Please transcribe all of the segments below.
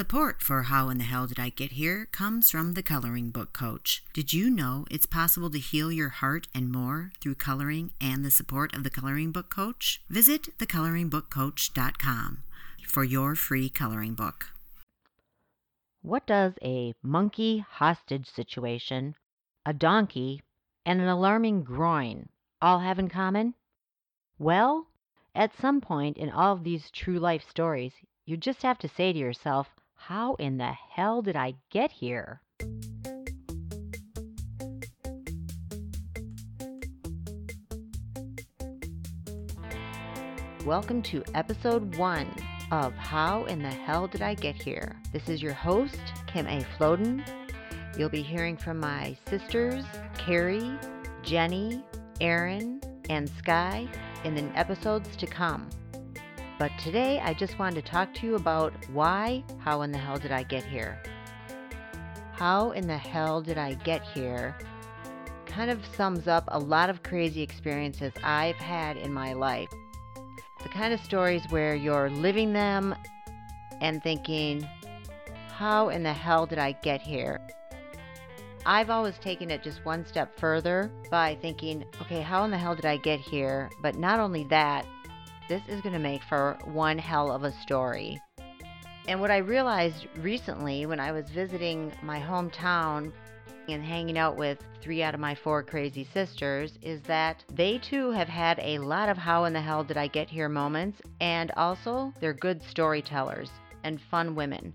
Support for How in the Hell Did I Get Here comes from the Coloring Book Coach. Did you know it's possible to heal your heart and more through coloring and the support of the Coloring Book Coach? Visit thecoloringbookcoach.com for your free coloring book. What does a monkey hostage situation, a donkey, and an alarming groin all have in common? Well, at some point in all of these true life stories, you just have to say to yourself, how in the hell did I get here? Welcome to episode one of How in the Hell Did I Get Here? This is your host, Kim A. Floden. You'll be hearing from my sisters, Carrie, Jenny, Erin, and Sky in the episodes to come. But today I just wanted to talk to you about why, how in the hell did I get here? How in the hell did I get here kind of sums up a lot of crazy experiences I've had in my life. The kind of stories where you're living them and thinking, how in the hell did I get here? I've always taken it just one step further by thinking, okay, how in the hell did I get here? But not only that, this is going to make for one hell of a story. And what I realized recently when I was visiting my hometown and hanging out with three out of my four crazy sisters is that they too have had a lot of how in the hell did I get here moments, and also they're good storytellers and fun women.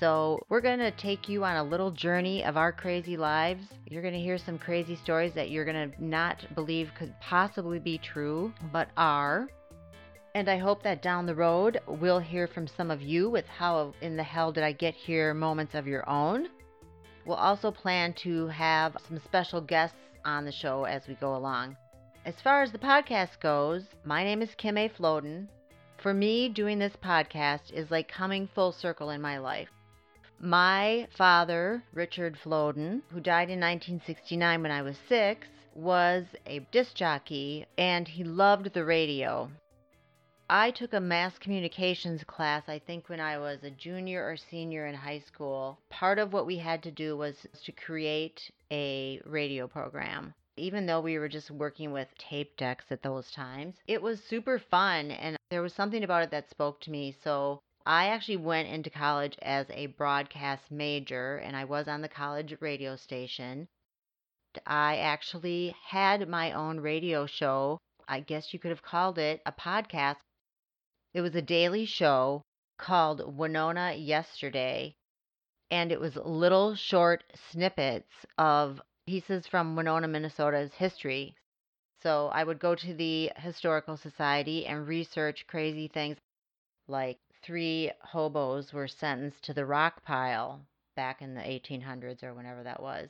So, we're going to take you on a little journey of our crazy lives. You're going to hear some crazy stories that you're going to not believe could possibly be true, but are. And I hope that down the road we'll hear from some of you with how in the hell did I get here moments of your own. We'll also plan to have some special guests on the show as we go along. As far as the podcast goes, my name is Kim A. Floden. For me, doing this podcast is like coming full circle in my life. My father, Richard Floden, who died in 1969 when I was six, was a disc jockey and he loved the radio. I took a mass communications class, I think, when I was a junior or senior in high school. Part of what we had to do was to create a radio program. Even though we were just working with tape decks at those times, it was super fun and there was something about it that spoke to me. So I actually went into college as a broadcast major and I was on the college radio station. I actually had my own radio show. I guess you could have called it a podcast it was a daily show called Winona Yesterday, and it was little short snippets of pieces from Winona, Minnesota's history. So I would go to the Historical Society and research crazy things like three hobos were sentenced to the rock pile back in the 1800s or whenever that was.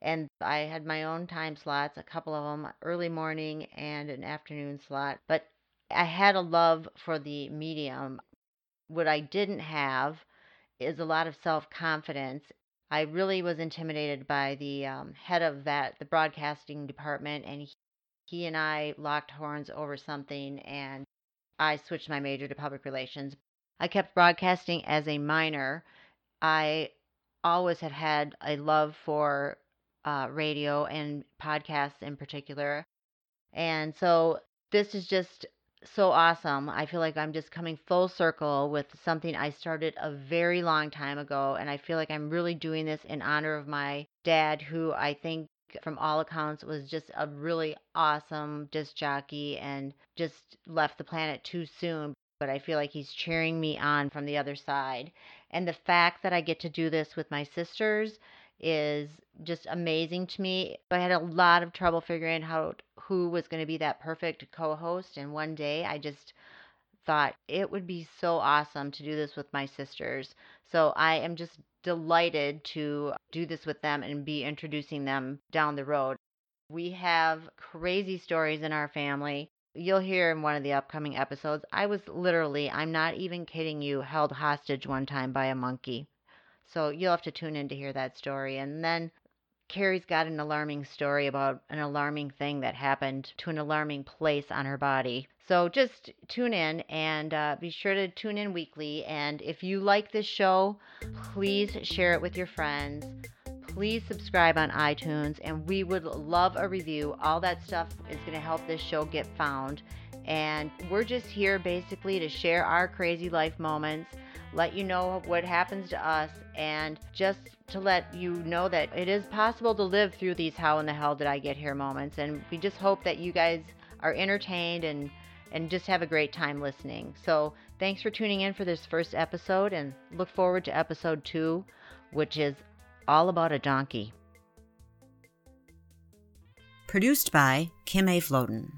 And I had my own time slots, a couple of them early morning and an afternoon slot. But I had a love for the medium. What I didn't have is a lot of self confidence. I really was intimidated by the um, head of that, the broadcasting department, and he, he and I locked horns over something, and I switched my major to public relations. I kept broadcasting as a minor. I always had had a love for uh, radio and podcasts in particular. And so this is just so awesome. I feel like I'm just coming full circle with something I started a very long time ago. And I feel like I'm really doing this in honor of my dad, who I think, from all accounts, was just a really awesome disc jockey and just left the planet too soon. But I feel like he's cheering me on from the other side. And the fact that I get to do this with my sisters is just amazing to me. I had a lot of trouble figuring out who was going to be that perfect co-host and one day I just thought it would be so awesome to do this with my sisters. So I am just delighted to do this with them and be introducing them down the road. We have crazy stories in our family. You'll hear in one of the upcoming episodes. I was literally, I'm not even kidding you, held hostage one time by a monkey. So you'll have to tune in to hear that story. And then Carrie's got an alarming story about an alarming thing that happened to an alarming place on her body. So just tune in and uh, be sure to tune in weekly. And if you like this show, please share it with your friends. Please subscribe on iTunes, and we would love a review. All that stuff is going to help this show get found. And we're just here basically to share our crazy life moments, let you know what happens to us, and just to let you know that it is possible to live through these how in the hell did I get here moments. And we just hope that you guys are entertained and and just have a great time listening. So, thanks for tuning in for this first episode and look forward to episode 2, which is all about a donkey. Produced by Kim A. Floden.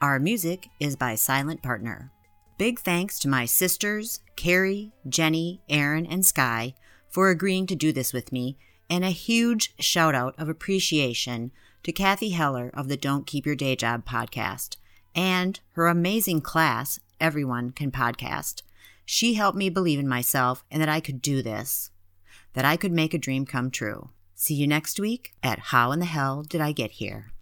Our music is by Silent Partner. Big thanks to my sisters, Carrie, Jenny, Erin, and Sky, for agreeing to do this with me, and a huge shout out of appreciation to Cathy Heller of the Don't Keep Your Day Job podcast and her amazing class, Everyone Can Podcast. She helped me believe in myself and that I could do this, that I could make a dream come true. See you next week at How in the Hell Did I Get Here?